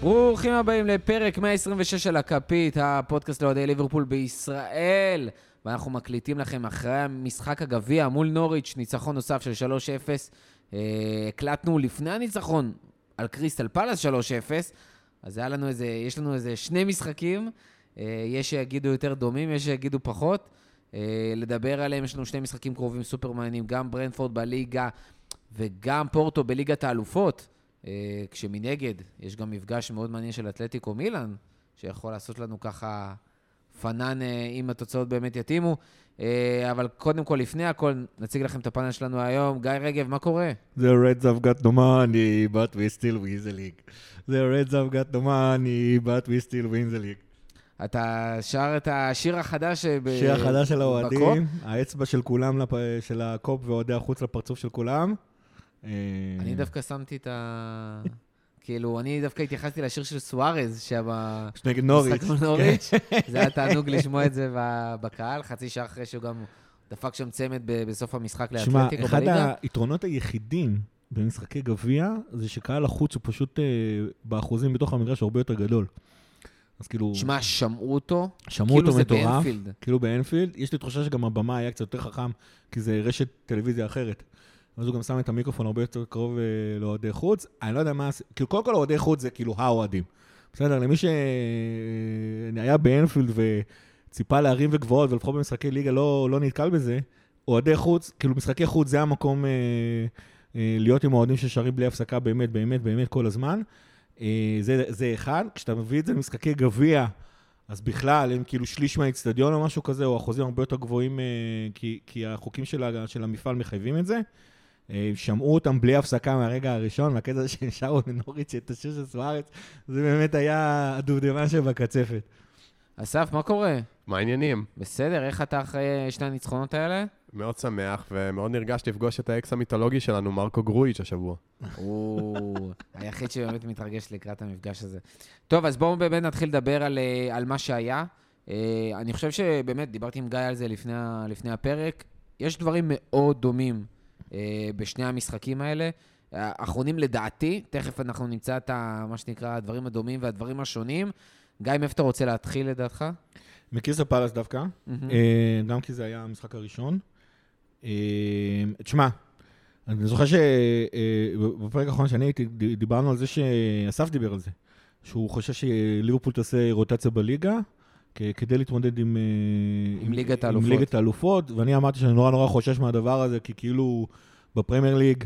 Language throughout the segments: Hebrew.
ברוכים הבאים לפרק 126 של הכפית, הפודקאסט לאוהדי ליברפול בישראל. ואנחנו מקליטים לכם אחרי המשחק הגביע מול נוריץ', ניצחון נוסף של 3-0. אה, הקלטנו לפני הניצחון על קריסטל פלאס 3-0, אז היה לנו איזה, יש לנו איזה שני משחקים. אה, יש שיגידו יותר דומים, יש שיגידו פחות. אה, לדבר עליהם, יש לנו שני משחקים קרובים סופר מעניינים, גם ברנפורד בליגה וגם פורטו בליגת האלופות. אה, כשמנגד, יש גם מפגש מאוד מעניין של אתלטיקו מילאן, שיכול לעשות לנו ככה פנן אה, אם התוצאות באמת יתאימו. אה, אבל קודם כל, לפני הכל, נציג לכם את הפאנל שלנו היום. גיא רגב, מה קורה? The Reds have got no money, but we still win the league. The Reds have got no money, but we still win the league. אתה שר את השיר החדש ב- שיר החדש של? האוהדים, האצבע של כולם, לפ- של הקופ ואוהדי החוץ לפרצוף של כולם. אה, אני דווקא שמתי את ה... כאילו, אני דווקא התייחסתי לשיר של סוארז, שהיה נגד נוריץ'. נוריץ'. זה היה תענוג לשמוע את זה בקהל, חצי שעה אחרי שהוא גם דפק שם צמד בסוף המשחק שמע, לאתלטיקו אחד בליגה. היתרונות היחידים במשחקי גביע, זה שקהל החוץ הוא פשוט אה, באחוזים בתוך המגרש הרבה יותר גדול. אז כאילו, שמע, שמעו אותו, שמעו כאילו אותו זה מטורף. באנפילד. כאילו באנפילד, יש לי תחושה שגם הבמה היה קצת יותר חכם, כי זה רשת טלוויזיה אחרת. אז הוא גם שם את המיקרופון הרבה יותר קרוב אה, לאוהדי חוץ. אני לא יודע מה, כאילו קודם כל אוהדי חוץ זה כאילו האוהדים. בסדר, למי שהיה באנפילד וציפה להרים וגבוהות, ולפחות במשחקי ליגה לא, לא נתקל בזה, אוהדי חוץ, כאילו משחקי חוץ זה המקום אה, אה, להיות עם אוהדים ששרים בלי הפסקה באמת, באמת, באמת כל הזמן. אה, זה, זה אחד. כשאתה מביא את זה למשחקי גביע, אז בכלל, הם כאילו שליש מהאיצטדיון או משהו כזה, או אחוזים הרבה יותר גבוהים, אה, כי, כי החוקים של, של המפעל מחייבים את זה. אה, שמעו אותם בלי הפסקה מהרגע הראשון, והקטע הזה שהם שרו לנוריץ' את השיר של סוארץ, זה באמת היה הדובדבן שבקצפת. אסף, מה קורה? מה העניינים? בסדר, איך אתה אחרי שני הניצחונות האלה? מאוד שמח ומאוד נרגש לפגוש את האקס המיתולוגי שלנו, מרקו גרויץ' השבוע. הוא היחיד שבאמת מתרגש לקראת המפגש הזה. טוב, אז בואו באמת נתחיל לדבר על, אה, על מה שהיה. אה, אני חושב שבאמת, דיברתי עם גיא על זה לפני, לפני הפרק. יש דברים מאוד דומים אה, בשני המשחקים האלה. האחרונים לדעתי, תכף אנחנו נמצא את ה, מה שנקרא הדברים הדומים והדברים השונים. גיא, מאיפה אתה רוצה להתחיל לדעתך? מקיסה פלאס דווקא. אה, גם כי זה היה המשחק הראשון. אה, תשמע, אני זוכר שבפרק האחרון שאני הייתי, דיברנו על זה שאסף דיבר על זה, שהוא חושב שליברפול תעשה רוטציה בליגה, כדי להתמודד עם, אה, עם ליגת עם האלופות. ליגת האלופות, ואני אמרתי שאני נורא נורא חושש מהדבר הזה, כי כאילו בפרמייר ליג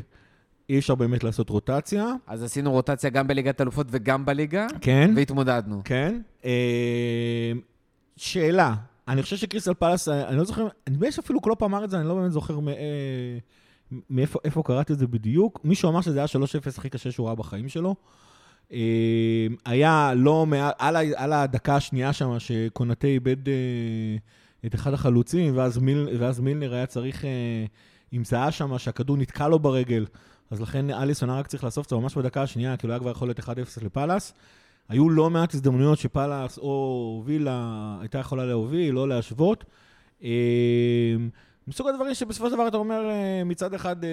אי אפשר באמת לעשות רוטציה. אז עשינו רוטציה גם בליגת אלופות וגם בליגה, כן. והתמודדנו. כן. אה, שאלה, אני חושב שקריסטל פלאס, אה, אני לא זוכר, נדמה לי שאפילו קלופ אמר את זה, אני לא באמת זוכר מאיפה איפה קראתי את זה בדיוק. מישהו אמר שזה היה 3-0 הכי קשה שהוא ראה בחיים שלו. אה, היה לא מעט, על, על הדקה השנייה שם, שקונטה איבד אה, את אחד החלוצים, ואז, מיל, ואז מילנר היה צריך, אה, עם זהה שם, שהכדור נתקע לו ברגל, אז לכן אליסון היה רק צריך לאסוף את זה ממש בדקה השנייה, כאילו היה כבר יכול להיות 1-0 לפאלאס. היו לא מעט הזדמנויות שפאלאס או וילה הייתה יכולה להוביל, לא להשוות. מסוג הדברים שבסופו של דבר אתה אומר, אה, מצד אחד אה,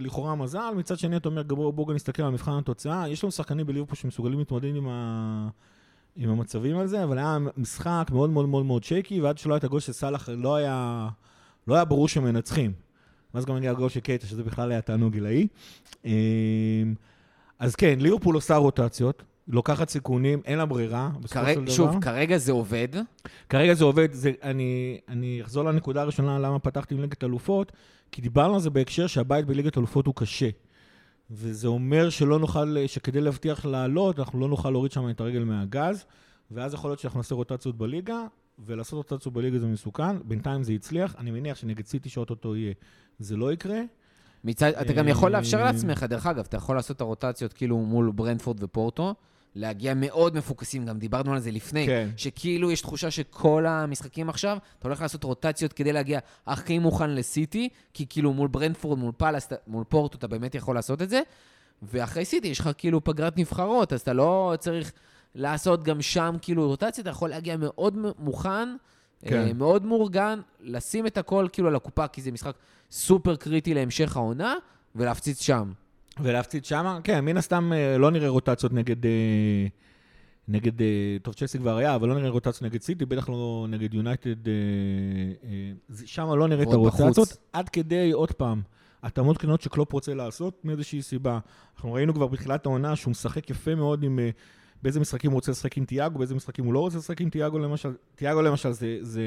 לכאורה מזל, מצד שני אתה אומר, בואו בוא נסתכל על מבחן התוצאה. יש לנו שחקנים בליברפול שמסוגלים להתמודד עם, ה... עם המצבים על זה, אבל היה משחק מאוד מאוד מאוד מאוד שייקי, ועד שלא היה את הגול של סאלח לא היה, לא היה ברור שמנצחים. ואז גם היה הגול של קייטה, שזה בכלל היה תענוג גילאי. אה, אז כן, ליברפול עושה רוטציות, לוקחת סיכונים, אין לה ברירה, בסופו כרגע- של דבר. שוב, כרגע זה עובד. כרגע זה עובד, זה, אני, אני אחזור לנקודה הראשונה למה פתחתי עם ליגת אלופות, כי דיברנו על זה בהקשר שהבית בליגת אלופות הוא קשה. וזה אומר שלא נוכל, שכדי להבטיח לעלות, אנחנו לא נוכל להוריד שם את הרגל מהגז, ואז יכול להיות שאנחנו נעשה רוטציות בליגה, ולעשות רוטציות בליגה זה מסוכן. בינתיים זה הצליח, אני מניח שנגד סיטי שאו-טו-טו יהיה, זה לא יקרה. מצד, אתה גם יכול לאפשר אה, לעצמך, דרך אגב, אתה יכול לעשות את הרוטציות כאילו מול ברנטפורד ופורטו, להגיע מאוד מפוקסים, גם דיברנו על זה לפני, כן. שכאילו יש תחושה שכל המשחקים עכשיו, אתה הולך לעשות רוטציות כדי להגיע הכי מוכן לסיטי, כי כאילו מול ברנטפורד, מול פאלאס, מול פורטו, אתה באמת יכול לעשות את זה, ואחרי סיטי יש לך כאילו פגרת נבחרות, אז אתה לא צריך לעשות גם שם כאילו רוטציה, אתה יכול להגיע מאוד מוכן, כן. אה, מאוד מאורגן, לשים את הכל כאילו על הקופה, כי זה משחק סופר קריטי להמשך העונה, ולהפציץ שם. ולהפציץ שמה, כן, מן הסתם אה, לא נראה רוטציות נגד, אה, נגד, אה, טוב, צ'לסי כבר היה, אבל לא נראה רוטציה נגד סיטי, בטח לא נגד יונייטד, שם לא נראה את. הרוטציות, עד כדי, עוד פעם, התאמות קטנות שקלופ רוצה לעשות מאיזושהי סיבה. אנחנו ראינו כבר בתחילת העונה שהוא משחק יפה מאוד עם... באיזה משחקים הוא רוצה לשחק עם תיאגו, באיזה משחקים הוא לא רוצה לשחק עם תיאגו למשל. תיאגו למשל זה, זה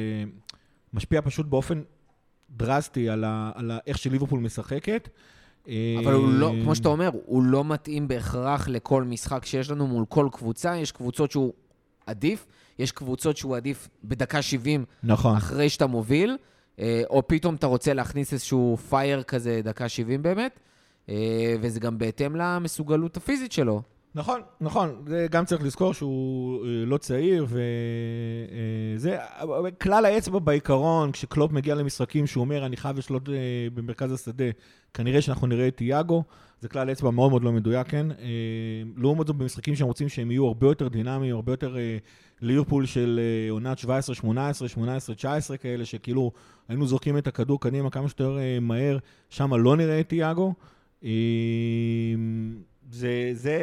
משפיע פשוט באופן דרסטי על, ה, על ה, איך שליברפול משחקת. אבל הוא לא, אה, כמו שאתה אומר, הוא לא מתאים בהכרח לכל משחק שיש לנו מול כל קבוצה. יש קבוצות שהוא עדיף, יש קבוצות שהוא עדיף בדקה 70 נכון. אחרי שאתה מוביל, אה, או פתאום אתה רוצה להכניס איזשהו פייר כזה דקה 70 באמת, אה, וזה גם בהתאם למסוגלות הפיזית שלו. נכון, נכון, זה גם צריך לזכור שהוא אה, לא צעיר, וזה, כלל האצבע בעיקרון, כשקלופ מגיע למשחקים שהוא אומר, אני חייב לשלוט אה, במרכז השדה, כנראה שאנחנו נראה את תיאגו, זה כלל אצבע מאוד מאוד לא מדויק, כן? אה, לעומת זאת, במשחקים שהם רוצים שהם יהיו הרבה יותר דינמיים, הרבה יותר אה, ליברפול של אה, עונת 17-18, 18-19 כאלה, שכאילו היינו זורקים את הכדור קדימה כמה שיותר אה, מהר, שם לא נראה את תיאגו. זה, זה,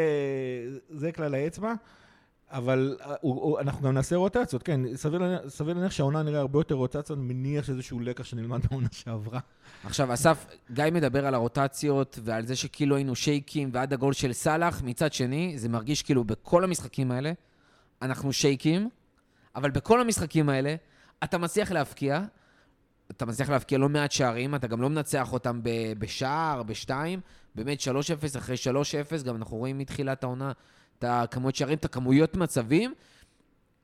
זה כלל האצבע, אבל אה, הוא, הוא, אנחנו גם נעשה רוטציות, כן, סביר להניח- שהעונה נראה הרבה יותר רוטציות, מניח שאיזשהו לקח שנלמד מהעונה שעברה. עכשיו, אסף, גיא מדבר על הרוטציות ועל זה שכאילו היינו שייקים ועד הגול של סאלח. מצד שני, זה מרגיש כאילו בכל המשחקים האלה, אנחנו שייקים, אבל בכל המשחקים האלה, אתה מצליח להבקיע, אתה מצליח להבקיע לא מעט שערים, אתה גם לא מנצח אותם ב- בשער, בשתיים. באמת 3-0 אחרי 3-0, גם אנחנו רואים מתחילת העונה את הכמויות שערים, את הכמויות מצבים.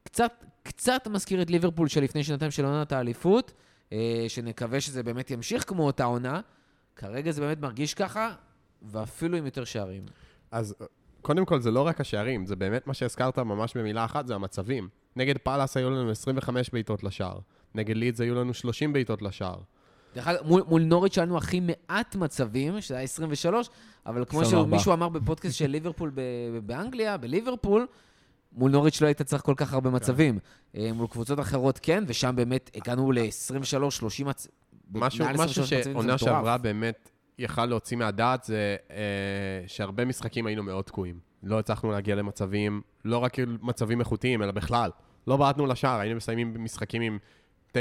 קצת, קצת מזכיר את ליברפול של לפני שנתיים של עונת האליפות, אה, שנקווה שזה באמת ימשיך כמו אותה עונה. כרגע זה באמת מרגיש ככה, ואפילו עם יותר שערים. אז קודם כל, זה לא רק השערים, זה באמת מה שהזכרת ממש במילה אחת, זה המצבים. נגד פאלאס היו לנו 25 בעיטות לשער. נגד לידס היו לנו 30 בעיטות לשער. דרך אגב, מול, מול נוריץ' היה לנו הכי מעט מצבים, שזה היה 23, אבל כמו 24. שמישהו אמר בפודקאסט של ליברפול ב- ב- באנגליה, בליברפול, מול נוריץ' לא היית צריך כל כך הרבה מצבים. אה, מול קבוצות אחרות כן, ושם באמת הגענו ל-23-30 מצבים. משהו, משהו שעונה שעברה באמת יכל להוציא מהדעת זה אה, שהרבה משחקים היינו מאוד תקועים. לא הצלחנו להגיע למצבים, לא רק מצבים איכותיים, אלא בכלל. לא בעטנו לשער, היינו מסיימים במשחקים עם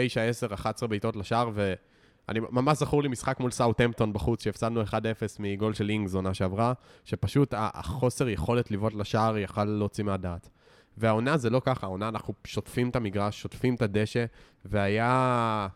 9, 10, 11 בעיטות לשער, ואני ממש זכור לי משחק מול סאוטהמפטון בחוץ, שהפסדנו 1-0 מגול של אינגס עונה שעברה, שפשוט החוסר יכולת לבעוט לשער יכל להוציא מהדעת. והעונה זה לא ככה, העונה אנחנו שוטפים את המגרש, שוטפים את הדשא, והיה...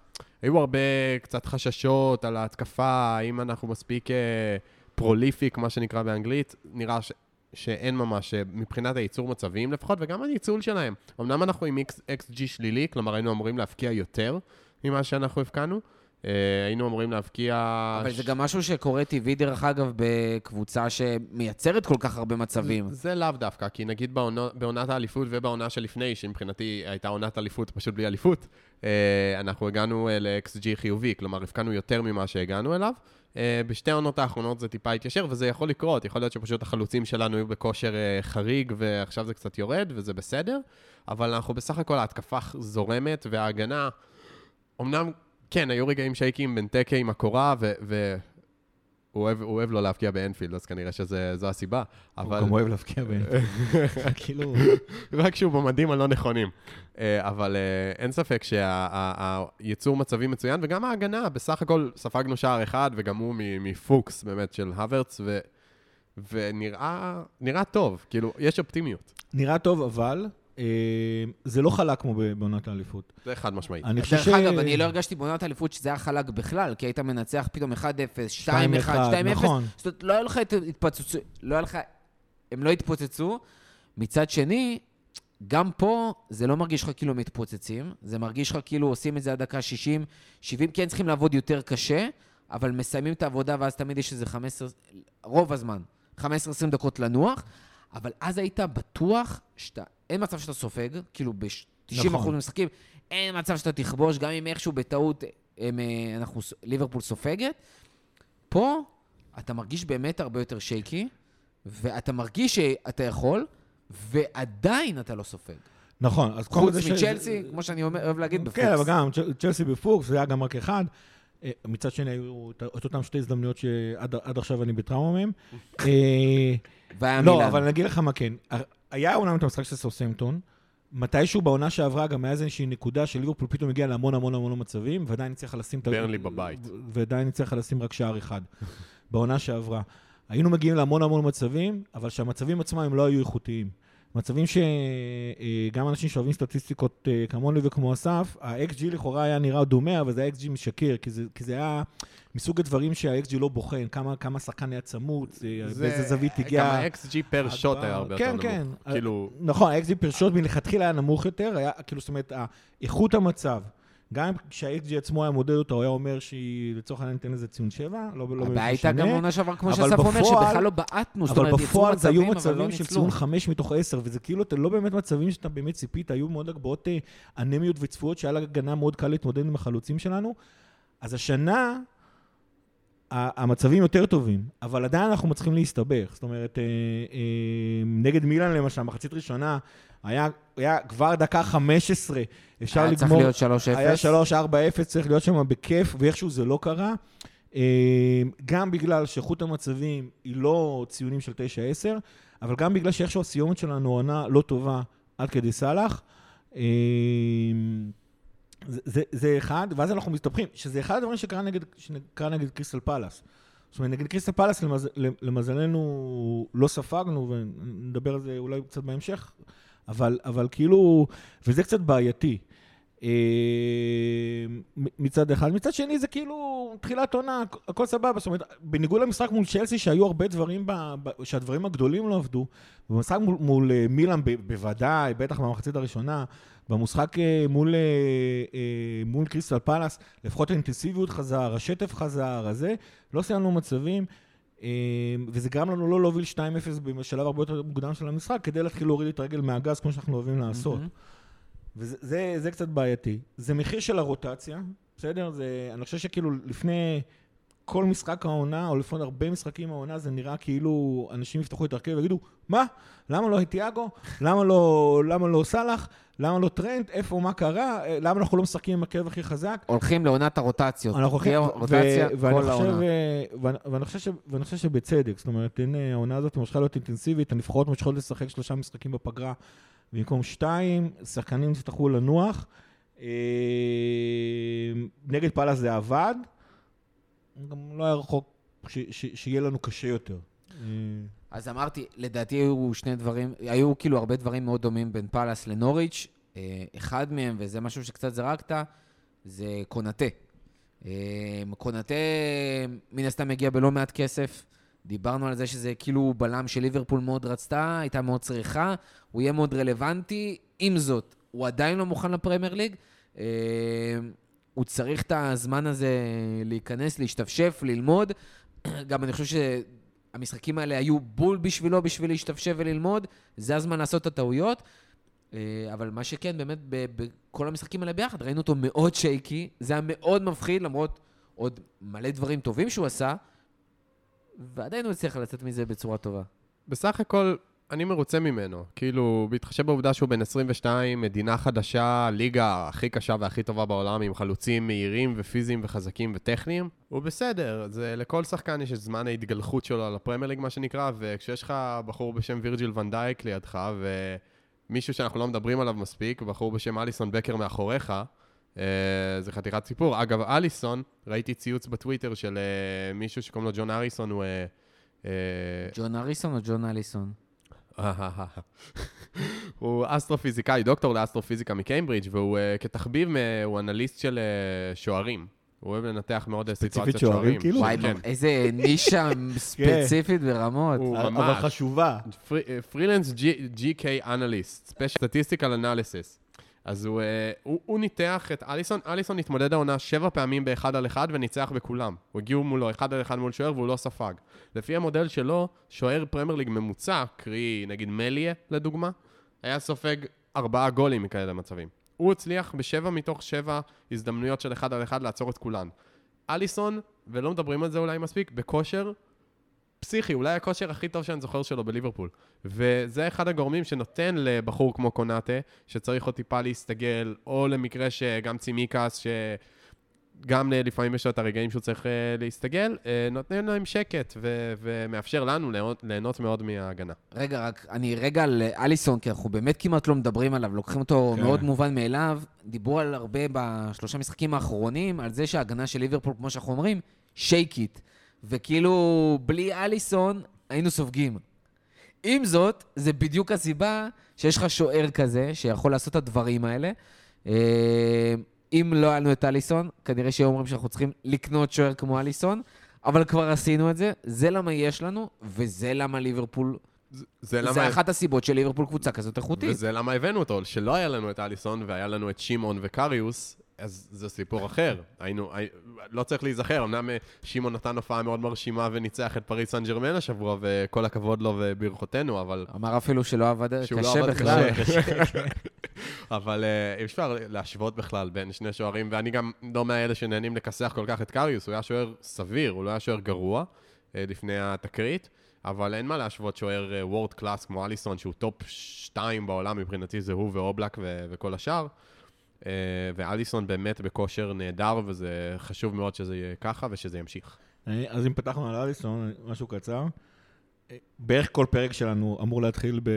היו הרבה קצת חששות על ההתקפה, האם אנחנו מספיק אה, פרוליפיק, מה שנקרא באנגלית, נראה ש... שאין ממש, אה, מבחינת הייצור מצבים לפחות, וגם הניצול שלהם. אמנם אנחנו עם XG שלילי, כלומר היינו אמורים להבקיע יותר ממה שאנחנו הבקענו. אה, היינו אמורים להבקיע... אבל זה גם משהו שקורה טבעי, דרך אגב, בקבוצה שמייצרת כל כך הרבה מצבים. זה לאו דווקא, כי נגיד בעונו, בעונת האליפות ובעונה שלפני, שמבחינתי הייתה עונת אליפות פשוט בלי אליפות, אה, אנחנו הגענו ל-XG חיובי, כלומר הבקענו יותר ממה שהגענו אליו. אה, בשתי העונות האחרונות זה טיפה התיישר, וזה יכול לקרות, יכול להיות שפשוט החלוצים שלנו היו בכושר אה, חריג, ועכשיו זה קצת יורד, וזה בסדר, אבל אנחנו בסך הכל ההתקפה זורמת, וההגנה, אמנם, כן, היו רגעים שייקים בין טקה עם הקורה, ו... הוא אוהב, הוא אוהב לא להבקיע באנפילד, אז כנראה שזו הסיבה. הוא אבל... גם אוהב להבקיע בהם. כאילו... רק שהוא במדים הלא נכונים. אה, אבל אה, אין ספק שהייצור מצבים מצוין, וגם ההגנה, בסך הכל ספגנו שער אחד, וגם הוא מפוקס באמת של הוורץ, ו... ונראה נראה טוב, כאילו, יש אופטימיות. נראה טוב, אבל זה לא חלק כמו בעונת האליפות. זה חד משמעית. אני חושב דרך ש... אגב, אני לא הרגשתי בעונת האליפות שזה היה חלק בכלל, כי היית מנצח פתאום 1-0, 2-1, 2-0. נכון. זאת אומרת, לא היה לך את התפוצצו, לא היה לך, הם לא התפוצצו. מצד שני, גם פה זה לא מרגיש לך כאילו מתפוצצים, זה מרגיש לך כאילו עושים את זה עד דקה 60, 70, כן צריכים לעבוד יותר קשה, אבל מסיימים את העבודה ואז תמיד יש איזה 15, רוב הזמן, 15-20 דקות לנוח, אבל אז היית בטוח שאתה, אין מצב שאתה סופג, כאילו ב-90% נכון. מהמשחקים, אין מצב שאתה תכבוש, גם אם איכשהו בטעות הם, אה, אנחנו, ליברפול סופגת. פה אתה מרגיש באמת הרבה יותר שייקי, ואתה מרגיש שאתה יכול, ועדיין אתה לא סופג. נכון, אז כל חוץ זה ש- מצ'לסי, כמו שאני אוהב להגיד, בפוקס. כן, אבל גם צ'לסי בפוקס, זה היה גם רק אחד. אה, מצד שני, היו את אותן שתי הזדמנויות שעד עד עכשיו אני בטראומה מהם. אה, לא. אבל אני אגיד לך מה כן. היה אומנם את המשחק של סוסמפטון, מתישהו בעונה שעברה גם היה איזושהי נקודה של ליברפול פתאום הגיע להמון המון המון מצבים, ועדיין הצליחה לשים... ברנלי בבית. ועדיין הצליחה לשים רק שער אחד בעונה שעברה. היינו מגיעים להמון המון מצבים, אבל שהמצבים עצמם הם לא היו איכותיים. מצבים שגם אנשים שאוהבים סטטיסטיקות אה, כמוני וכמו אסף, ה-XG לכאורה היה נראה דומה, אבל זה היה XG משקר, כי זה, כי זה היה מסוג הדברים שה-XG לא בוחן, כמה, כמה שחקן היה צמוד, באיזה זווית הגיע. גם ה-XG פר שוט היה הרבה כן, יותר כן. נמוך. כן, כן. כאילו... נכון, ה-XG פר שוט מלכתחילה היה נמוך יותר, היה, כאילו, זאת אומרת, איכות המצב. גם כשה-XG עצמו היה מודד אותה, הוא היה אומר שהיא, לצורך העניין, ניתן לזה ציון 7, לא, לא באמת משנה. הבעיה הייתה גם עונה שעבר, כמו שאסף אומר, שבכלל לא בעטנו, זאת אומרת, יצאו מצבים, אבל בפועל זה היו לא מצבים של ציון 5 מתוך 10, וזה כאילו, לא באמת מצבים שאתה באמת ציפית, היו מאוד הגבוהות אה, אנמיות וצפויות, שהיה להגנה מאוד קל להתמודד עם החלוצים שלנו. אז השנה, המצבים יותר טובים, אבל עדיין אנחנו מצליחים להסתבך. זאת אומרת, אה, אה, נגד מילאן למשל, מחצית ראשונה, היה, היה כבר דקה 15, אפשר היה לגמור... היה צריך להיות 3-0. היה 3-4-0, צריך להיות שם בכיף, ואיכשהו זה לא קרה. אה, גם בגלל שאיכות המצבים היא לא ציונים של 9-10, אבל גם בגלל שאיכשהו הסיומת שלנו עונה לא טובה עד כדי סאלח. זה, זה, אחד, ואז אנחנו מסתבכים, שזה אחד הדברים שקרה נגד, שקרה נגד קריסטל פלאס. זאת אומרת, נגד קריסטל פלאס, למז, למזלנו, לא ספגנו, ונדבר על זה אולי קצת בהמשך, אבל, אבל כאילו, וזה קצת בעייתי. אה, מצד אחד. מצד שני זה כאילו תחילת עונה, הכל סבבה. זאת אומרת, בניגוד למשחק מול צ'לסי, שהיו הרבה דברים, ב, ב, שהדברים הגדולים לא עבדו, במשחק מול, מול אה, מילאן בוודאי, בטח במחצית הראשונה, במשחק אה, מול, מול קריסטל פלאס, לפחות האינטנסיביות חזר, השטף חזר, הזה, לא סיימנו מצבים. וזה גרם לנו לא להוביל 2-0 בשלב הרבה יותר מוקדם של המשחק, כדי להתחיל להוריד את הרגל מהגז, כמו שאנחנו אוהבים לעשות. Mm-hmm. וזה זה, זה קצת בעייתי. זה מחיר של הרוטציה, בסדר? זה, אני חושב שכאילו לפני כל משחק העונה, או לפני הרבה משחקים העונה, זה נראה כאילו אנשים יפתחו את הרכב ויגידו, מה? למה לא היטיאגו? למה לא, למה לא סאלח? למה לא טרנד? איפה, מה קרה? למה אנחנו לא משחקים עם הכאב הכי חזק? הולכים לעונת הרוטציות. אנחנו הולכים, רוטציה כל העונה. ואני חושב שבצדק, זאת אומרת, הנה, העונה הזאת ממשיכה להיות אינטנסיבית, הנבחרות ממשיכות לשחק שלושה משחקים בפגרה. במקום שתיים, שחקנים יצטרכו לנוח. אה, נגד פאלאס זה עבד, גם לא היה רחוק שיהיה לנו קשה יותר. אה, אז אמרתי, לדעתי היו שני דברים, היו כאילו הרבה דברים מאוד דומים בין פאלאס לנוריץ'. אה, אחד מהם, וזה משהו שקצת זרקת, זה קונאטה. קונאטה מן הסתם מגיע בלא מעט כסף. דיברנו על זה שזה כאילו בלם שליברפול מאוד רצתה, הייתה מאוד צריכה, הוא יהיה מאוד רלוונטי. עם זאת, הוא עדיין לא מוכן לפרמייר ליג. הוא צריך את הזמן הזה להיכנס, להשתפשף, ללמוד. גם אני חושב שהמשחקים האלה היו בול בשבילו, בשביל להשתפשף וללמוד. זה הזמן לעשות את הטעויות. אה, אבל מה שכן, באמת, בכל המשחקים האלה ביחד, ראינו אותו מאוד שייקי. זה היה מאוד מפחיד, למרות עוד מלא דברים טובים שהוא עשה. ועדיין הוא הצליח לצאת מזה בצורה טובה. בסך הכל, אני מרוצה ממנו. כאילו, בהתחשב בעובדה שהוא בן 22, מדינה חדשה, ליגה הכי קשה והכי טובה בעולם, עם חלוצים מהירים ופיזיים וחזקים וטכניים, הוא בסדר. זה, לכל שחקן יש את זמן ההתגלחות שלו על הפרמייר מה שנקרא, וכשיש לך בחור בשם וירג'יל ואן דייק לידך, ומישהו שאנחנו לא מדברים עליו מספיק, בחור בשם אליסון בקר מאחוריך, Uh, זה חתיכת סיפור. אגב, אליסון, ראיתי ציוץ בטוויטר של uh, מישהו שקוראים לו ג'ון אריסון, הוא... Uh, ג'ון אריסון או ג'ון אליסון? הוא אסטרופיזיקאי, דוקטור לאסטרופיזיקה מקיימברידג', והוא uh, כתחביב, הוא אנליסט של uh, שוערים. הוא אוהב לנתח מאוד סיטואציות שוערים. כאילו? וואי, כן. איזה נישה ספציפית ברמות. אבל חשובה. freelance GK analyst, special statistical analysis. אז הוא, אה, הוא, הוא ניתח את אליסון, אליסון התמודד העונה שבע פעמים באחד על אחד וניצח בכולם. הוא הגיעו מולו אחד על אחד מול שוער והוא לא ספג. לפי המודל שלו, שוער פרמייר ליג ממוצע, קרי נגיד מנייה לדוגמה, היה סופג ארבעה גולים מכאלה מצבים. הוא הצליח בשבע מתוך שבע הזדמנויות של אחד על אחד לעצור את כולן. אליסון, ולא מדברים על זה אולי מספיק, בכושר פסיכי, אולי הכושר הכי טוב שאני זוכר שלו בליברפול. וזה אחד הגורמים שנותן לבחור כמו קונאטה, שצריך עוד טיפה להסתגל, או למקרה שגם צימיקס, ש... גם לפעמים יש לו את הרגעים שהוא צריך להסתגל, נותן להם שקט ו- ומאפשר לנו ליהנות, ליהנות מאוד מההגנה. רגע, רק אני רגע על אליסון, כי אנחנו באמת כמעט לא מדברים עליו, לוקחים אותו כן. מאוד מובן מאליו. דיברו על הרבה בשלושה משחקים האחרונים, על זה שההגנה של ליברפול, כמו שאנחנו אומרים, שייק איט. וכאילו, בלי אליסון היינו סופגים. עם זאת, זה בדיוק הסיבה שיש לך שוער כזה, שיכול לעשות את הדברים האלה. אה, אם לא היה לנו את אליסון, כנראה שהיו אומרים שאנחנו צריכים לקנות שוער כמו אליסון, אבל כבר עשינו את זה, זה למה יש לנו, וזה למה ליברפול... זה, זה, למה... זה אחת הסיבות של ליברפול קבוצה כזאת איכותית. וזה למה הבאנו אותו, שלא היה לנו את אליסון והיה לנו את שמעון וקריוס, אז זה סיפור אחר. היינו, הי... לא צריך להיזכר, אמנם אה, שמעון נתן הופעה מאוד מרשימה וניצח את פריז סן ז'רמן השבוע, וכל הכבוד לו וברכותינו, אבל... אמר אפילו שלא עבד לא קשה לא בכלל. אבל uh, אי אפשר להשוות בכלל בין שני שוערים, ואני גם לא מאלה שנהנים לכסח כל כך את קריוס, הוא היה שוער סביר, הוא לא היה שוער גרוע uh, לפני התקרית. אבל אין מה להשוות שוער world class כמו אליסון, שהוא top 2 בעולם מבחינתי, זה הוא ואובלק ו- וכל השאר. אה, ואליסון באמת בכושר נהדר, וזה חשוב מאוד שזה יהיה ככה ושזה ימשיך. אה, אז אם פתחנו על אליסון, משהו קצר, אה, בערך כל פרק שלנו אמור להתחיל ב...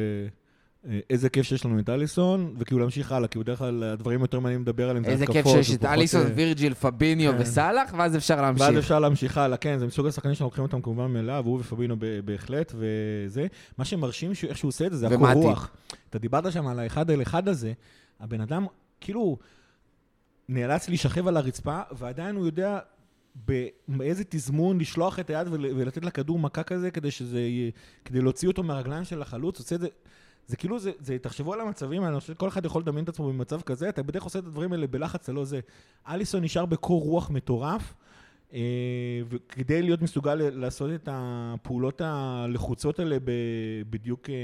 איזה כיף שיש לנו את אליסון, וכאילו להמשיך הלאה, כי בדרך כלל הדברים יותר מעניינים לדבר עליהם, זה התקפות. איזה כיף שיש את אליסון, וירג'יל, פביניו כן. וסאלח, ואז אפשר להמשיך. ואז אפשר להמשיך הלאה, כן, זה מסוג השחקנים שאנחנו לוקחים אותם כמובן מאליו, הוא ופביניו בהחלט, וזה. מה שמרשים איך שהוא עושה את זה, זה הקור רוח. אתה דיברת שם על האחד על אחד הזה, הבן אדם כאילו נאלץ להישכב על הרצפה, ועדיין הוא יודע באיזה תזמון לשלוח את היד ולתת לכדור מכה כזה, כדי שזה יהיה, כדי להוציא אותו מהרגליים של החלוץ, עושה את זה... זה כאילו, זה, זה, תחשבו על המצבים, אני חושב שכל אחד יכול לדמיין את עצמו במצב כזה, אתה בדרך עושה את הדברים האלה בלחץ, לא זה. אליסון נשאר בקור רוח מטורף, אה, וכדי להיות מסוגל לעשות את הפעולות הלחוצות האלה בדיוק, אה,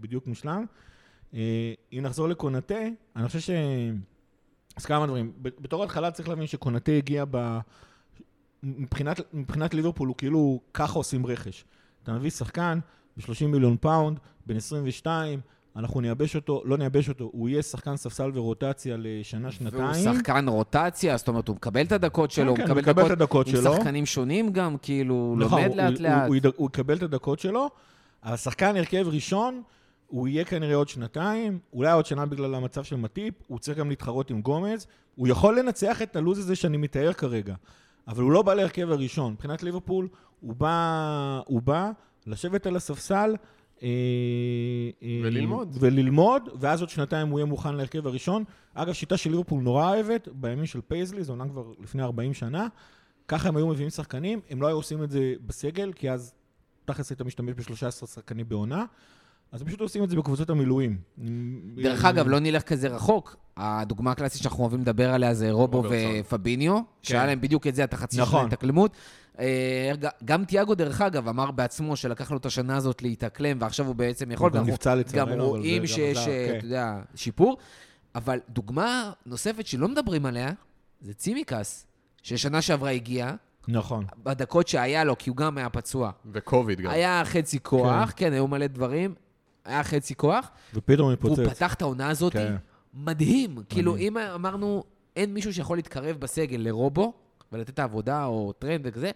בדיוק מושלם. אה, אם נחזור לקונאטה, אני חושב ש... אז כמה דברים. בתור התחלה צריך להבין שקונאטה הגיע ב... מבחינת, מבחינת ליברפול הוא כאילו ככה עושים רכש. אתה מביא שחקן ב-30 מיליון פאונד, בן 22, אנחנו נייבש אותו, לא נייבש אותו, הוא יהיה שחקן ספסל ורוטציה לשנה, שנתיים. והוא שחקן רוטציה, זאת אומרת, הוא מקבל את הדקות שלו, כן, הוא כן, מקבל, מקבל את הדקות שלו. עם שחקנים שונים גם, כאילו, נכון, לומד לאט-לאט. הוא, הוא, הוא יקבל את הדקות שלו. השחקן הרכב ראשון, הוא יהיה כנראה עוד שנתיים, אולי עוד שנה בגלל המצב של מטיפ, הוא צריך גם להתחרות עם גומז, הוא יכול לנצח את הלו"ז הזה שאני מתאר כרגע, אבל הוא לא בא להרכב הראשון. מבחינת ליברפול, הוא בא, הוא בא לשבת על הספסל, אה, אה, וללמוד. וללמוד, ואז עוד שנתיים הוא יהיה מוכן להרכב הראשון. אגב, שיטה של ליברפול נורא אוהבת, בימים של פייזלי, זה אומנם כבר לפני 40 שנה, ככה הם היו מביאים שחקנים, הם לא היו עושים את זה בסגל, כי אז תכלס היית משתמש ב-13 שחקנים בעונה. אז פשוט עושים את זה בקבוצות המילואים. דרך אגב, לא נלך כזה רחוק. הדוגמה הקלאסית שאנחנו אוהבים לדבר עליה זה רובו ופביניו, שהיה כן. להם בדיוק את זה, את החצי נכון. שנה התאקלמות. אה, גם תיאגו, דרך אגב, אמר בעצמו שלקח לו את השנה הזאת להתאקלם, ועכשיו הוא בעצם יכול... הוא גם נפצע לצערנו, גם רואים שיש, אה, כן. אתה יודע, שיפור. אבל דוגמה נוספת שלא מדברים עליה, זה צימקס, ששנה שעברה הגיע, נכון. בדקות שהיה לו, כי הוא גם היה פצוע. וקוביד גם. היה חצי כוח, כן, כן היו מלא דברים. היה חצי כוח. ופתאום מתפוצץ. והוא פתח את העונה הזאת, כן. מדהים. מדהים. כאילו, אם אמרנו, אין מישהו שיכול להתקרב בסגל לרובו, ולתת את העבודה או טרנד וכזה,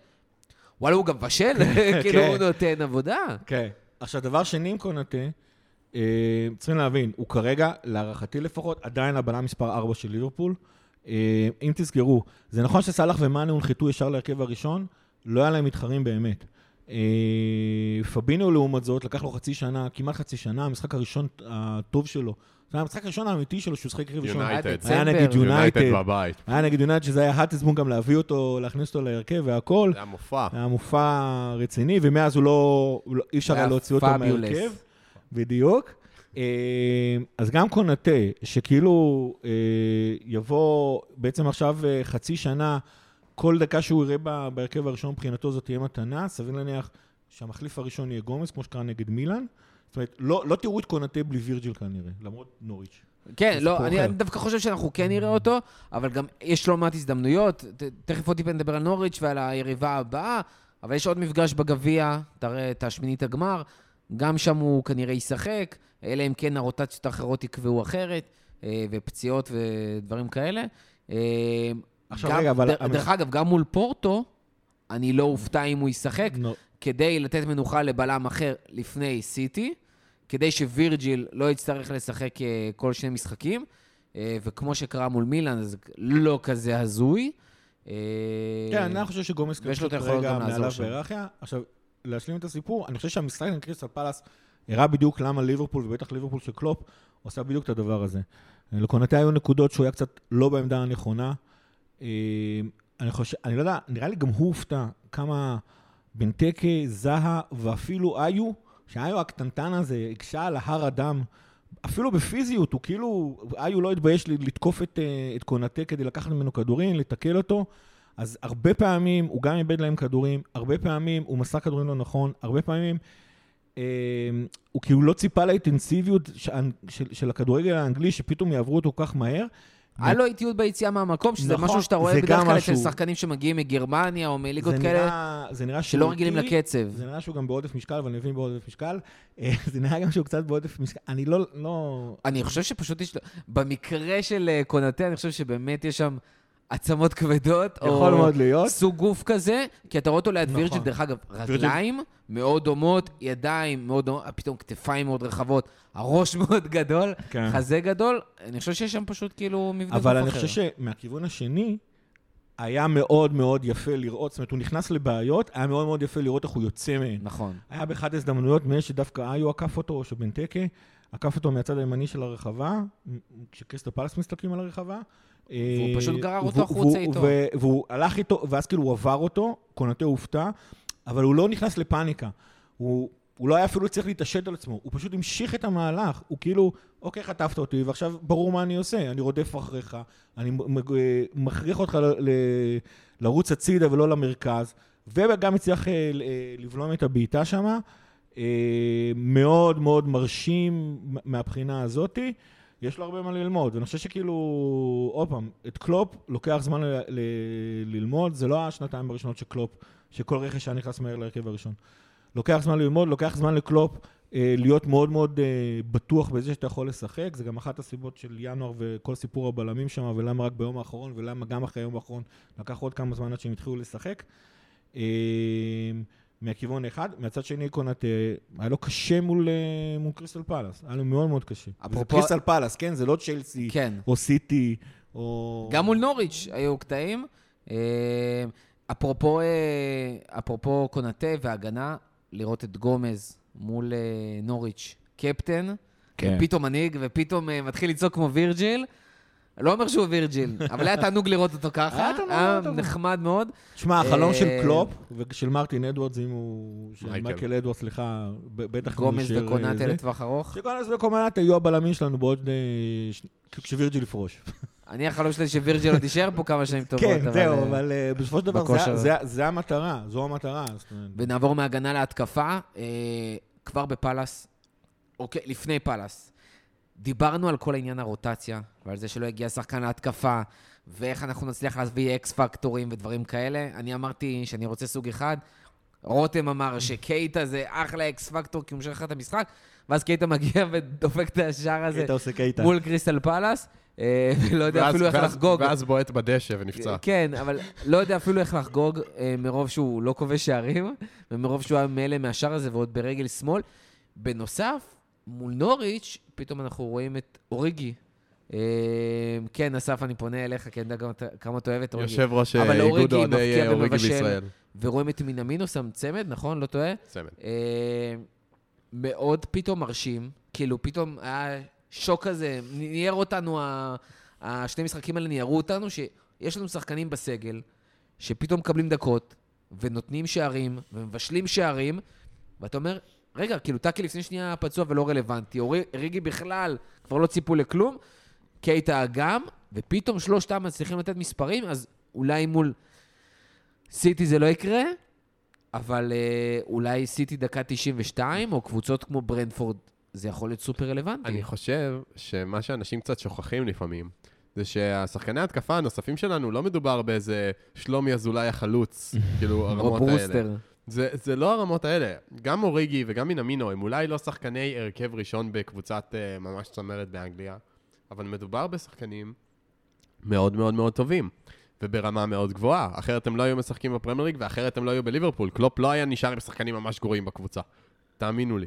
וואלה, הוא גם מבשל, כאילו הוא נותן עבודה. כן. עכשיו, דבר שני עם קונטה, אה, צריכים להבין, הוא כרגע, להערכתי לפחות, עדיין הבנה מספר 4 של ליברפול. אה, אם תזכרו, זה נכון שסאלח ומאנה הונחתו ישר להרכב הראשון, לא היה להם מתחרים באמת. אה, פבינו לעומת זאת, לקח לו חצי שנה, כמעט חצי שנה, המשחק הראשון הטוב שלו. זה היה המשחק הראשון האמיתי שלו שהוא שחק ראשון. יונייטד. היה נגד יונייטד. בבית. היה נגד יונייטד, שזה היה האטזבון גם להביא אותו, להכניס אותו להרכב והכל. זה היה מופע. היה מופע רציני, ומאז הוא לא, לא אי אפשר היה להוציא אותו מהרכב. בדיוק. אה, אז גם קונאטה, שכאילו אה, יבוא בעצם עכשיו חצי שנה, כל דקה שהוא יראה בהרכב הראשון מבחינתו זאת תהיה מתנה, סביר להניח שהמחליף הראשון יהיה גומס, כמו שקרה נגד מילאן. זאת אומרת, לא, לא תראו את קונטה בלי וירג'יל כנראה, למרות נוריץ'. כן, לא, אני, אני דווקא חושב שאנחנו כן נראה אותו, אבל גם יש לא מעט הזדמנויות. ת, תכף עוד טיפה נדבר על נוריץ' ועל היריבה הבאה, אבל יש עוד מפגש בגביע, תראה את השמינית הגמר, גם שם הוא כנראה ישחק, אלא אם כן הרוטציות האחרות יקבעו אחרת, אה, ופציעות ודברים כאלה. עכשיו רגע, אבל... דרך אגב, גם מול פורטו, אני לא אופתע אם הוא ישחק, no. כדי לתת מנוחה לבלם אחר לפני סיטי, כדי שווירג'יל לא יצטרך לשחק אה, כל שני משחקים, אה, וכמו שקרה מול מילאן, זה לא כזה הזוי. אה, כן, אני חושב שגומס כרגע מעליו בהיררכיה. עכשיו, להשלים את הסיפור, אני חושב שהמשחק עם קריסטל פלאס הראה בדיוק למה ליברפול, ובטח ליברפול של קלופ, עושה בדיוק את הדבר הזה. לקונטי היו נקודות שהוא היה קצת לא בעמדה הנכונה. אני חושב, אני לא יודע, נראה לי גם הוא הופתע כמה בנטקה, זאהה ואפילו איו, שאיו הקטנטן הזה הקשה על ההר אדם, אפילו בפיזיות, הוא כאילו, איו לא התבייש לתקוף את, אה, את קונטה כדי לקחת ממנו כדורים, לתקל אותו. אז הרבה פעמים הוא גם איבד להם כדורים, הרבה פעמים הוא מסר כדורים לא נכון, הרבה פעמים אה, הוא כאילו לא ציפה לאינטנסיביות של, של, של הכדורגל האנגלי, שפתאום יעברו אותו כל כך מהר. היה לו איטיות ביציאה מהמקום, שזה נכון, משהו שאתה רואה בדרך כלל אצל שחקנים שמגיעים מגרמניה או מליגות כאלה, זה נראה שלא רגילים לקצב. זה נראה שהוא גם בעודף משקל, ואני מבין בעודף משקל. אה, זה נראה גם שהוא קצת בעודף משקל. אני לא... לא... אני חושב שפשוט יש... במקרה של אה, קונטה, אני חושב שבאמת יש שם... עצמות כבדות, יכול מאוד להיות. סוג גוף כזה, כי אתה רואה אותו ליד נכון. וירג'יל, דרך אגב, רגליים מאוד דומות, ידיים מאוד דומות, פתאום כתפיים מאוד רחבות, הראש מאוד גדול, כן. חזה גדול, אני חושב שיש שם פשוט כאילו מבנה גוף אחר. אבל אני חושב שמהכיוון השני, היה מאוד מאוד יפה לראות, זאת אומרת, הוא נכנס לבעיות, היה מאוד מאוד יפה לראות איך הוא יוצא מהן. נכון. היה באחת ההזדמנויות, מאלה שדווקא איו עקף אותו, או שבנטקה, עקף אותו מהצד הימני של הרחבה, כשקריסטל פלס מסתכלים על הרחבה, והוא פשוט אה, גרר אותו החוצה איתו. והוא הלך איתו, ואז כאילו הוא עבר אותו, קונטה הופתע, אבל הוא לא נכנס לפאניקה. הוא, הוא לא היה אפילו צריך להתעשת על עצמו, הוא פשוט המשיך את המהלך. הוא כאילו, אוקיי, חטפת אותי, ועכשיו ברור מה אני עושה. אני רודף אחריך, אני מכריח אותך ל, ל, לרוץ הצידה ולא למרכז, וגם הצליח אה, לבלום את הבעיטה שם. אה, מאוד מאוד מרשים מהבחינה הזאתי. יש לו הרבה מה ללמוד, ואני חושב שכאילו, עוד פעם, את קלופ לוקח זמן ללמוד, זה לא השנתיים הראשונות של קלופ, שכל רכש היה נכנס מהר להרכב הראשון. לוקח זמן ללמוד, לוקח זמן לקלופ אה, להיות מאוד מאוד אה, בטוח בזה שאתה יכול לשחק, זה גם אחת הסיבות של ינואר וכל סיפור הבלמים שם, ולמה רק ביום האחרון, ולמה גם אחרי היום האחרון לקח עוד כמה זמן עד שהם התחילו לשחק. אה, מהכיוון אחד, מהצד שני קונט, היה לו קשה מול, אה, מול קריסטל פלאס, היה לו מאוד מאוד קשה. אפרופו... זה קריסטל פלאס, כן? זה לא צ'לסי, כן. או סיטי, או... גם מול נוריץ' היו קטעים. אה, אפרופו, אה, אפרופו קונטה והגנה, לראות את גומז מול נוריץ' קפטן, כן. פתאום מנהיג, ופתאום מתחיל לצעוק כמו וירג'יל. לא אומר שהוא וירג'יל, אבל היה תענוג לראות אותו ככה, היה נחמד מאוד. תשמע, החלום של אה, קלופ ושל מרטין אדוארדס, אם הוא... של מייקל אדוארדס, סליחה, בטח... גומז וקונאטה אה, לטווח ארוך. שגומז וקונאטה יהיו הבלמים שלנו בעוד... אה, כשווירג'יל יפרוש. אני החלום שלי שווירג'יל עוד יישאר פה כמה שנים טובות. כן, זהו, אבל בסופו של דבר זה המטרה, זו המטרה. ונעבור מהגנה להתקפה, כבר בפאלאס, אוקיי, לפני פאלאס. דיברנו על כל עניין הרוטציה, ועל זה שלא הגיע שחקן להתקפה, ואיך אנחנו נצליח להביא X factor ים ודברים כאלה. אני אמרתי שאני רוצה סוג אחד. רותם אמר שקייטה זה אחלה X factor, כי הוא משחק את המשחק, ואז קייטה מגיע ודופק את השער הזה מול קריסטל פלאס. אה, ולא יודע אפילו איך לחגוג. ואז בועט בדשא ונפצע. כן, אבל לא יודע אפילו איך לחגוג, אה, מרוב שהוא לא כובש שערים, ומרוב שהוא היה מלא מהשער הזה ועוד ברגל שמאל. בנוסף, מול נוריץ', פתאום אנחנו רואים את אוריגי. אה, כן, אסף, אני פונה אליך, כי אני יודע כמה אתה אוהב את אוריגי. יושב ראש אה, איגוד אוהדי אה, אוריגי בישראל. ורואים את מינמינו שם צמד, נכון? לא טועה? צמד. מאוד פתאום מרשים, כאילו פתאום היה שוק כזה, ניער אותנו, השני משחקים האלה ניערו אותנו, שיש לנו שחקנים בסגל, שפתאום מקבלים דקות, ונותנים שערים, ומבשלים שערים, ואתה אומר, רגע, כאילו טאקי לפני שנייה פצוע ולא רלוונטי, ריגי בכלל כבר לא ציפו לכלום, קייטה גם, ופתאום שלושתם מצליחים לתת מספרים, אז אולי מול סיטי זה לא יקרה, אבל אה, אולי סיטי דקה 92, או קבוצות כמו ברנפורד, זה יכול להיות סופר רלוונטי. אני חושב שמה שאנשים קצת שוכחים לפעמים, זה שהשחקני ההתקפה הנוספים שלנו, לא מדובר באיזה שלומי אזולאי החלוץ, כאילו, הרמות האלה. או ברוסטר. זה, זה לא הרמות האלה. גם אוריגי וגם מינמינו הם אולי לא שחקני הרכב ראשון בקבוצת uh, ממש צמרת באנגליה, אבל מדובר בשחקנים מאוד מאוד מאוד טובים. וברמה מאוד גבוהה, אחרת הם לא היו משחקים בפרמייר ליג, ואחרת הם לא היו בליברפול. קלופ לא היה נשאר עם שחקנים ממש גרועים בקבוצה, תאמינו לי.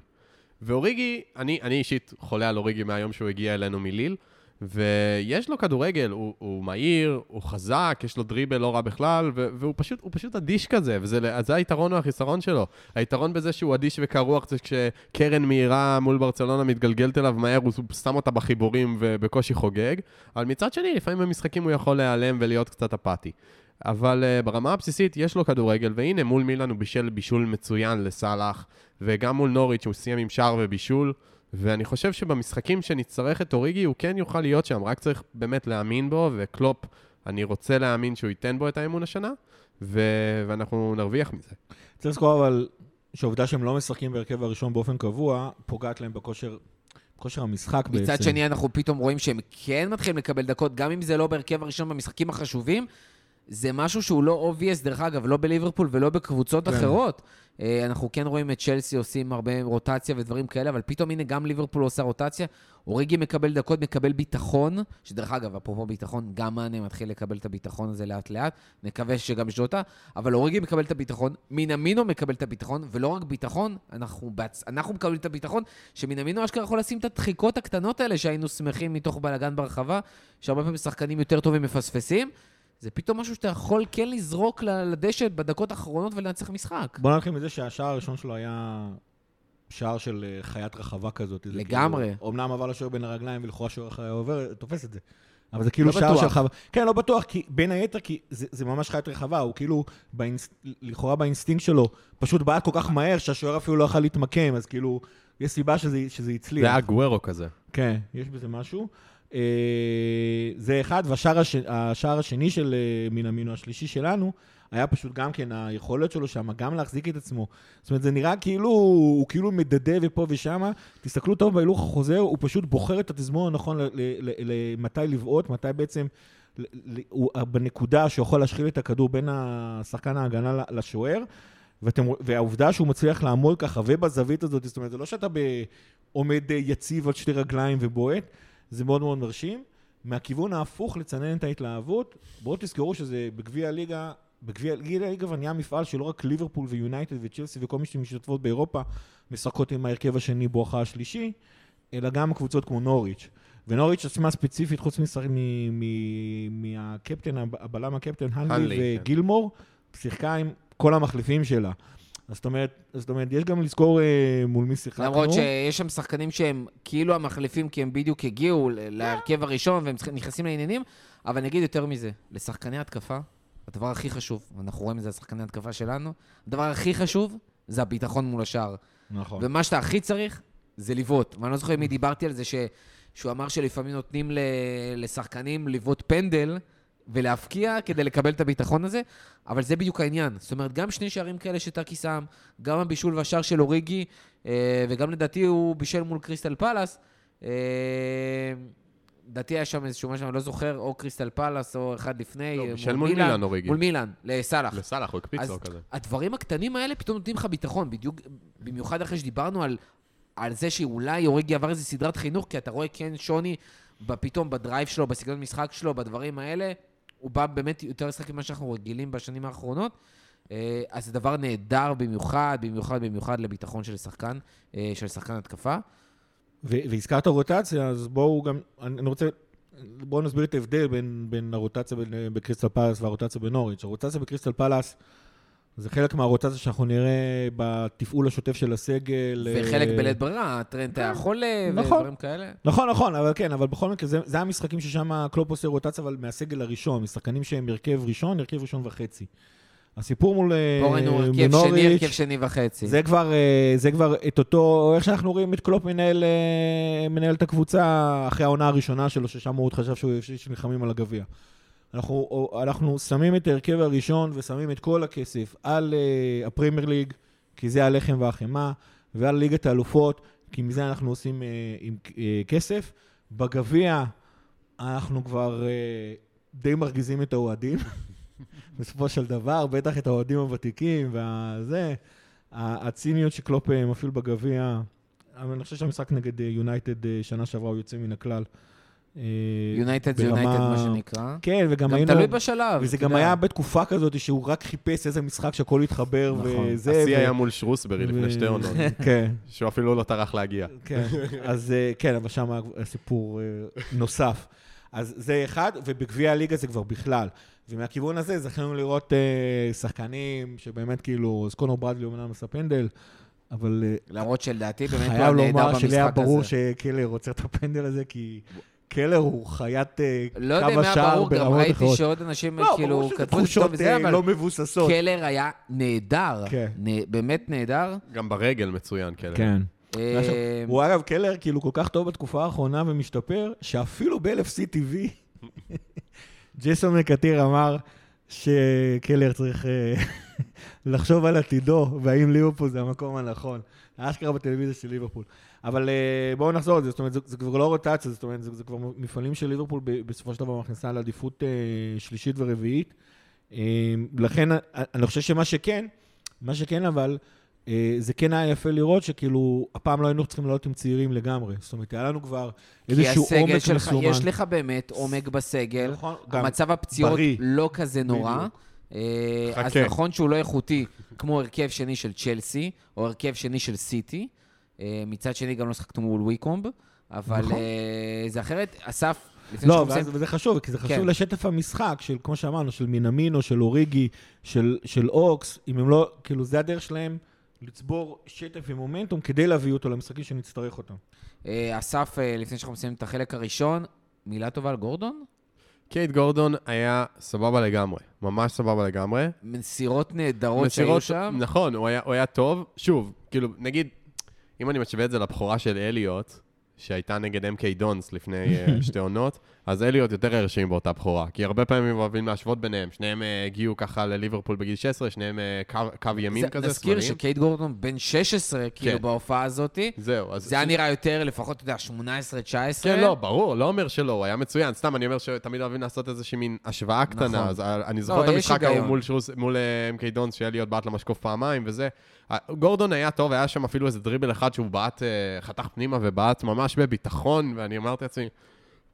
ואוריגי, אני, אני אישית חולה על אוריגי מהיום שהוא הגיע אלינו מליל, ויש לו כדורגל, הוא, הוא מהיר, הוא חזק, יש לו דריבל לא רע בכלל, והוא פשוט, פשוט אדיש כזה, וזה היתרון או החיסרון שלו. היתרון בזה שהוא אדיש וקר רוח זה כשקרן מהירה מול ברצלונה מתגלגלת אליו מהר, הוא שם אותה בחיבורים ובקושי חוגג, אבל מצד שני, לפעמים במשחקים הוא יכול להיעלם ולהיות קצת אפאתי. אבל uh, ברמה הבסיסית יש לו כדורגל, והנה מול מילאן הוא בישל בישול מצוין לסאלח, וגם מול נוריץ' הוא סיים עם שער ובישול. ואני חושב שבמשחקים שנצטרך את אוריגי, הוא כן יוכל להיות שם, רק צריך באמת להאמין בו, וקלופ, אני רוצה להאמין שהוא ייתן בו את האמון השנה, ו... ואנחנו נרוויח מזה. צריך לזכור אבל שהעובדה שהם לא משחקים בהרכב הראשון באופן קבוע, פוגעת להם בכושר כושר המשחק מצד בעצם. מצד שני, אנחנו פתאום רואים שהם כן מתחילים לקבל דקות, גם אם זה לא בהרכב הראשון במשחקים החשובים, זה משהו שהוא לא obvious, דרך אגב, לא בליברפול ולא בקבוצות כן. אחרות. אה, אנחנו כן רואים את צ'לסי עושים הרבה רוטציה ודברים כאלה, אבל פתאום הנה גם ליברפול עושה רוטציה. אוריגי מקבל דקות, מקבל ביטחון, שדרך אגב, אפרופו ביטחון, גם מאנה מתחיל לקבל את הביטחון הזה לאט-לאט, נקווה שגם ז'וטה, אבל אוריגי מקבל את הביטחון, מינמינו מקבל את הביטחון, ולא רק ביטחון, אנחנו, בעצ... אנחנו מקבלים את הביטחון, שמינמינו אשכרה יכול לשים את הדחיקות הקטנות האלה שהיינו שמחים מתוך בלאגן ברחבה, שהרבה פעמים שחקנים יותר טובים מפספסים. זה פתאום משהו שאתה יכול כן לזרוק לדשא בדקות האחרונות ולנצח משחק. בוא נתחיל מזה שהשער הראשון שלו היה שער של אה, חיית רחבה כזאת. לגמרי. כאילו, אמנם עבר לשוער בין הרגליים ולכאורה שוער אחר היה עובר, תופס את זה. אבל זה כאילו לא שער של חווה. כן, לא בטוח, כי בין היתר, כי זה, זה ממש חיית רחבה, הוא כאילו, באינס, לכאורה באינסטינקט שלו, פשוט בעט כל כך מהר, שהשוער אפילו לא יכול להתמקם, אז כאילו, יש סיבה שזה, שזה הצליח. זה היה גוורו כזה. כן, יש בזה משהו. אה, זה אחד, והשער הש... השני של אה, מינמינו, השלישי שלנו, היה פשוט גם כן היכולת שלו שם, גם להחזיק את עצמו. זאת אומרת, זה נראה כאילו, הוא כאילו מדדה ופה ושמה. תסתכלו טוב בהילוך החוזר, הוא פשוט בוחר את התזמון הנכון למתי לבעוט, מתי בעצם, הוא בנקודה שיכול להשחיל את הכדור בין השחקן ההגנה לשוער. ואתם, והעובדה שהוא מצליח לעמוד ככה ובזווית הזאת, זאת אומרת, זה לא שאתה עומד יציב על שתי רגליים ובועט, זה מאוד מאוד מרשים. מהכיוון ההפוך לצנן את ההתלהבות, בואו תזכרו שזה בגביע הליגה, בגביע הליגה כבר נהיה מפעל שלא רק ליברפול ויונייטד וצ'לסי וכל מי שמשתתפות באירופה משחקות עם ההרכב השני בואכה השלישי, אלא גם קבוצות כמו נוריץ'. ונוריץ' עצמה ספציפית, חוץ מהקפטן, הבלם הקפטן, הנלי כן. וגילמור, שיחקה עם כל המחליפים שלה. אז זאת אומרת, זאת אומרת, יש גם לזכור אה, מול מי שיחקנו. למרות שיש שם שחקנים שהם כאילו המחליפים, כי הם בדיוק הגיעו להרכב הראשון והם נכנסים לעניינים, אבל אני אגיד יותר מזה, לשחקני התקפה, הדבר הכי חשוב, אנחנו רואים את זה לשחקני התקפה שלנו, הדבר הכי חשוב זה הביטחון מול השער. נכון. ומה שאתה הכי צריך זה לבעוט. ואני לא זוכר מי דיברתי על זה, ש... שהוא אמר שלפעמים נותנים ל... לשחקנים לבעוט פנדל, ולהפקיע כדי לקבל את הביטחון הזה, אבל זה בדיוק העניין. זאת אומרת, גם שני שערים כאלה שטאקי שם, גם הבישול והשער של אוריגי, אה, וגם לדעתי הוא בישל מול קריסטל פלאס. אה, לדעתי היה שם איזשהו משהו, אני לא זוכר, או קריסטל פלאס או אחד לפני. לא, בישל מול מילאן מילאן אוריגי. מול מילאן, לסאלח. לסאלח, הוא הקפיץ לו כזה. הדברים הקטנים האלה פתאום נותנים לך ביטחון, בדיוק, במיוחד אחרי שדיברנו על, על זה שאולי אוריגי עבר איזה סדרת חינוך, כי אתה רואה כן שוני פתאום ב drive שלו, בסגנון משחק שלו, בדברים האלה. הוא בא באמת יותר לשחק ממה שאנחנו רגילים בשנים האחרונות. אה, אז זה דבר נהדר במיוחד, במיוחד, במיוחד לביטחון של שחקן, אה, של שחקן התקפה. והזכרת רוטציה, אז בואו גם, אני רוצה, בואו נסביר את ההבדל בין, בין הרוטציה בקריסטל פלאס והרוטציה בנוריץ'. הרוטציה בקריסטל פלאס זה חלק מהרוטציה שאנחנו נראה בתפעול השוטף של הסגל. וחלק אה, בלית ברירה, טרנט היה חולה נכון, ודברים כאלה. נכון, נכון, אבל כן, אבל בכל מקרה, זה, זה המשחקים ששם קלופ עושה רוטציה, אבל מהסגל הראשון, משחקנים שהם הרכב ראשון, הרכב ראשון וחצי. הסיפור מול נוריץ', ראינו הרכב שני, הרכב שני וחצי. זה כבר, אה, זה כבר את אותו, איך שאנחנו רואים את קלופ מנהל, אה, מנהל את הקבוצה אחרי העונה הראשונה שלו, ששם הוא עוד חשב שהוא שנלחמים על הגביע. אנחנו, אנחנו שמים את ההרכב הראשון ושמים את כל הכסף על אה, הפרמייר ליג, כי זה הלחם והחמאה, ועל ליגת האלופות, כי מזה אנחנו עושים uh, עם uh, כסף. בגביע אנחנו כבר uh, די מרגיזים את האוהדים, בסופו של דבר, בטח את האוהדים הוותיקים וזה, הציניות שקלופ מפעיל בגביע, אני חושב שהמשחק נגד יונייטד שנה שעברה הוא יוצא מן הכלל. יונייטד זה יונייטד, מה שנקרא. כן, וגם גם היינו... תלוי בשלב. וזה גם היה בתקופה כזאת שהוא רק חיפש איזה משחק שהכל התחבר נכון. וזה. השיא ו- היה מול שרוסברי לפני שתי עונות, כן, שהוא אפילו לא טרח להגיע. כן. אז אה, כן, אבל שם היה סיפור אה, נוסף. אז זה אחד, ובגביע הליגה זה כבר בכלל. ומהכיוון הזה זכינו לראות אה, שחקנים שבאמת כאילו, אז קונור ברדלי אומנם עשה פנדל, אבל למרות שלדעתי באמת הוא היה חייב נהדר לומר שלי היה במשחק ברור הזה. שקלר רוצה את הפנדל הזה, כי קלר הוא חיית לא יודע אם קו היה השער ברור, גם ברמות ראיתי אחרות. שעוד אנשים לא, כאילו שזה כתבו את זה תחושות טוב וזה, אה, אבל לא מבוססות. קלר היה נהדר. כן. נ- באמת נהדר. גם ברגל מצוין, כן. כן. אה, עכשיו, הוא אגב, קלר כאילו כל כך טוב בתקופה האחרונה ומשתפר, שאפילו ב-LFC TV, ג'ייסון מקטיר אמר שקלר צריך אה, לחשוב על עתידו, והאם ליברפול זה המקום הנכון. אשכרה בטלוויזיה של ליברפול. אבל אה, בואו נחזור על זה, זאת אומרת, זה, זה כבר לא רוטציה, זאת אומרת, זה, זה כבר מפעלים של ליברפול בסופו של דבר מכניסה לעדיפות אה, שלישית ורביעית. אה, לכן, אני חושב שמה שכן, מה שכן אבל, אה, זה כן היה יפה לראות שכאילו, הפעם לא היינו צריכים לעלות עם צעירים לגמרי. זאת אומרת, היה לנו כבר כי איזשהו הסגל עומק שלך, מסומן. יש לך באמת עומק בסגל. נכון, גם המצב הפציעות בריא. לא כזה נורא. בדיוק. אה, אז חכה. נכון שהוא לא איכותי כמו הרכב שני של צ'לסי, או הרכב שני של סיטי. אה, מצד שני גם לא שחקנו מול ויקומב, אבל נכון. אה, זה אחרת. אסף, לפני לא, מסיימים- וזה חשוב, כי זה חשוב כן. לשטף המשחק של, כמו שאמרנו, של מינמינו, של אוריגי, של, של אוקס, אם הם לא, כאילו, זה הדרך שלהם לצבור שטף ומומנטום כדי להביא אותו למשחקים שנצטרך אותם. אסף, לפני שאנחנו מסיימים את החלק הראשון, מילה טובה על גורדון? קייט גורדון היה סבבה לגמרי, ממש סבבה לגמרי. מסירות נהדרות שהיו שם. נכון, הוא היה, הוא היה טוב. שוב, כאילו, נגיד, אם אני משווה את זה לבכורה של אליוט, שהייתה נגד MK דונס לפני אה, שתי עונות, אז אליוט יותר הרשים באותה בכורה. כי הרבה פעמים אוהבים להשוות ביניהם. שניהם אה, הגיעו ככה לליברפול בגיל 16, שניהם אה, קו, ימין זה- כזה, נזכיר. שקייט גורדון בן 16, כאילו, כן. בהופעה הזאת. זהו, אז... זה היה נראה יותר, לפחות, אתה יודע, 18-19. כן, לא, ברור, לא אומר שלא, הוא היה מצוין. סתם, אני אומר שתמיד אוהבים לעשות איזושהי מין השוואה קטנה. נכון. אז אה, אני לא, זוכר את המשחק ההוא. מול MK דונס, להיות בעט למשקוף פעמיים וזה. אה, גורדון היה טוב, היה שם אפילו איזה דריבל אחד שהוא בעט, אה, חתך פנימה ובעט ממש בביטחון, ואני אמרתי לעצמי,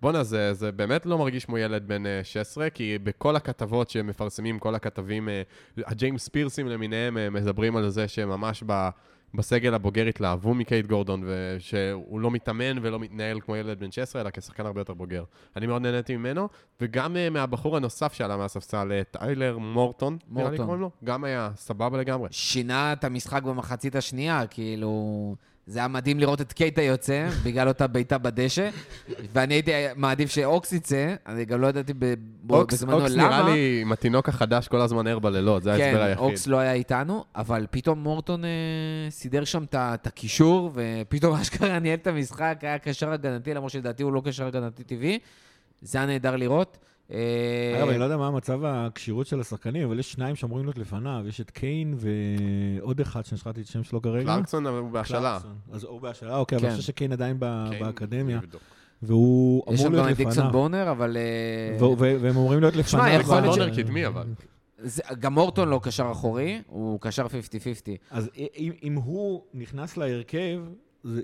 בואנה, זה, זה באמת לא מרגיש כמו ילד בן אה, 16, כי בכל הכתבות שמפרסמים, כל הכתבים, אה, הג'יימס פירסים למיניהם, אה, מדברים על זה שממש ב... בסגל הבוגר התלהבו מקייט גורדון, ושהוא לא מתאמן ולא מתנהל כמו ילד בן 16, אלא כשחקן הרבה יותר בוגר. אני מאוד נהניתי ממנו, וגם uh, מהבחור הנוסף שעלה מהספסל, אה, טיילר מורטון, נראה לי מורטון. קוראים לו, גם היה סבבה לגמרי. שינה את המשחק במחצית השנייה, כאילו... זה היה מדהים לראות את קייטה יוצא, בגלל אותה בעיטה בדשא, ואני הייתי מעדיף שאוקס יצא, אני גם לא ידעתי אוקס, בזמנו אוקס למה. נראה לי עם התינוק החדש כל הזמן ער בלילות, זה ההסבר כן, היחיד. אוקס לא היה איתנו, אבל פתאום מורטון אה, סידר שם את הקישור, ופתאום אשכרה ניהל את המשחק, היה קשר הגנתי, למרות שלדעתי הוא לא קשר הגנתי טבעי. זה היה נהדר לראות. אה, אגב, אני לא יודע מה מצב הכשירות של השחקנים, אבל יש שניים שאמורים להיות לפניו, יש את קיין ועוד אחד ששכחתי את השם שלו כרגע. קלרקסון אבל הוא בהשאלה. אז הוא בהשאלה, אוקיי, אבל כן. אני חושב שקיין עדיין ב- כן, באקדמיה, נבדוק. והוא יש אמור שם גם להיות את דיקסון לפניו. בונר, אבל... אה, ו- ו- והם אמורים להיות לפניו. שמע, יכול להיות ש- בונר קדמי, אבל. זה- גם מורטון לא קשר אחורי, הוא קשר 50-50. אז אם, אם הוא נכנס להרכב,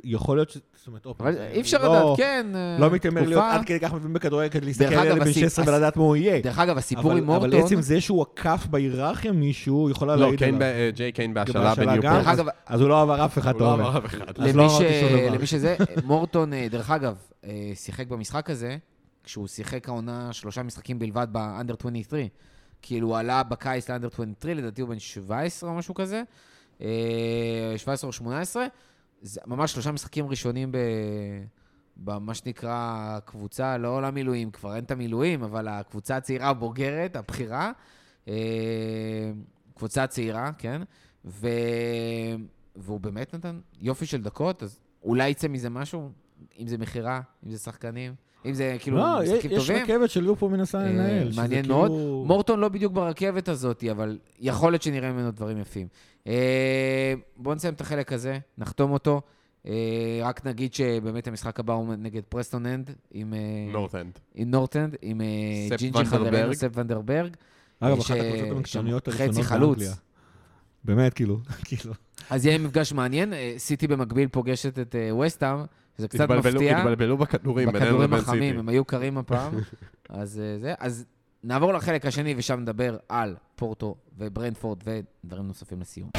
יכול להיות ש... זאת אומרת, עוד פעם, אבל אי אפשר לא- לדעת, כן. אה, לא מתיימר להיות. עד כדי כך מבין בכדורגל כדי להסתכל על בן הסיפ- 16 הס- ולדעת מה הוא יהיה. דרך אגב, הסיפור אבל- עם מורטון... אבל עצם זה שהוא עקף בהיררכיה מישהו, יכולה לא, להעיד קיין עליו. ב- אה, ג'יי קיין בהשאלה בניופורט. אז הוא לא עבר אף אחד, הוא אתה לא אף אחד. לא למי, שזה, מורטון, אה, דרך אגב, שיחק במשחק הזה, כשהוא שיחק העונה שלושה משחקים בלבד באנדר 23. כאילו, הוא עלה בקיץ לאנדר 23, לדעתי הוא בן 17 או משהו כזה, אה, 17 או 18. זה ממש שלושה משחקים ראשונים ב... במה שנקרא קבוצה, לא למילואים, כבר אין את המילואים, אבל הקבוצה הצעירה הבוגרת, הבכירה, אה, קבוצה צעירה, כן? ו... והוא באמת נתן יופי של דקות, אז אולי יצא מזה משהו, אם זה מכירה, אם זה שחקנים, אם זה כאילו לא, משחקים יש טובים. רכבת של ליברפול מנסה אה, לנהל. מעניין כאילו- מאוד. מורטון לא בדיוק ברכבת הזאת, אבל יכול להיות שנראה ממנו דברים יפים. אה, בואו נסיים את החלק הזה, נחתום אותו. אה, רק נגיד שבאמת המשחק הבא הוא נגד פרסטון אנד, עם... אה, נורת' אנד. עם נורת' אנד, עם ג'ינג'י חברנו. ספ ון דן ברג. אגב, אחת הקבוצות המקצועניות הראשונות חלוץ. באנגליה. באמת, כאילו, כאילו. אז יהיה מפגש מעניין. סיטי במקביל פוגשת את וסטהאם, זה קצת מפתיע. התבלבלו בכדורים. בכדורים החמים, הם היו קרים הפעם. אז זה, אז נעבור לחלק השני, ושם נדבר על פורטו וברנפורד ודברים נוספים לסיום.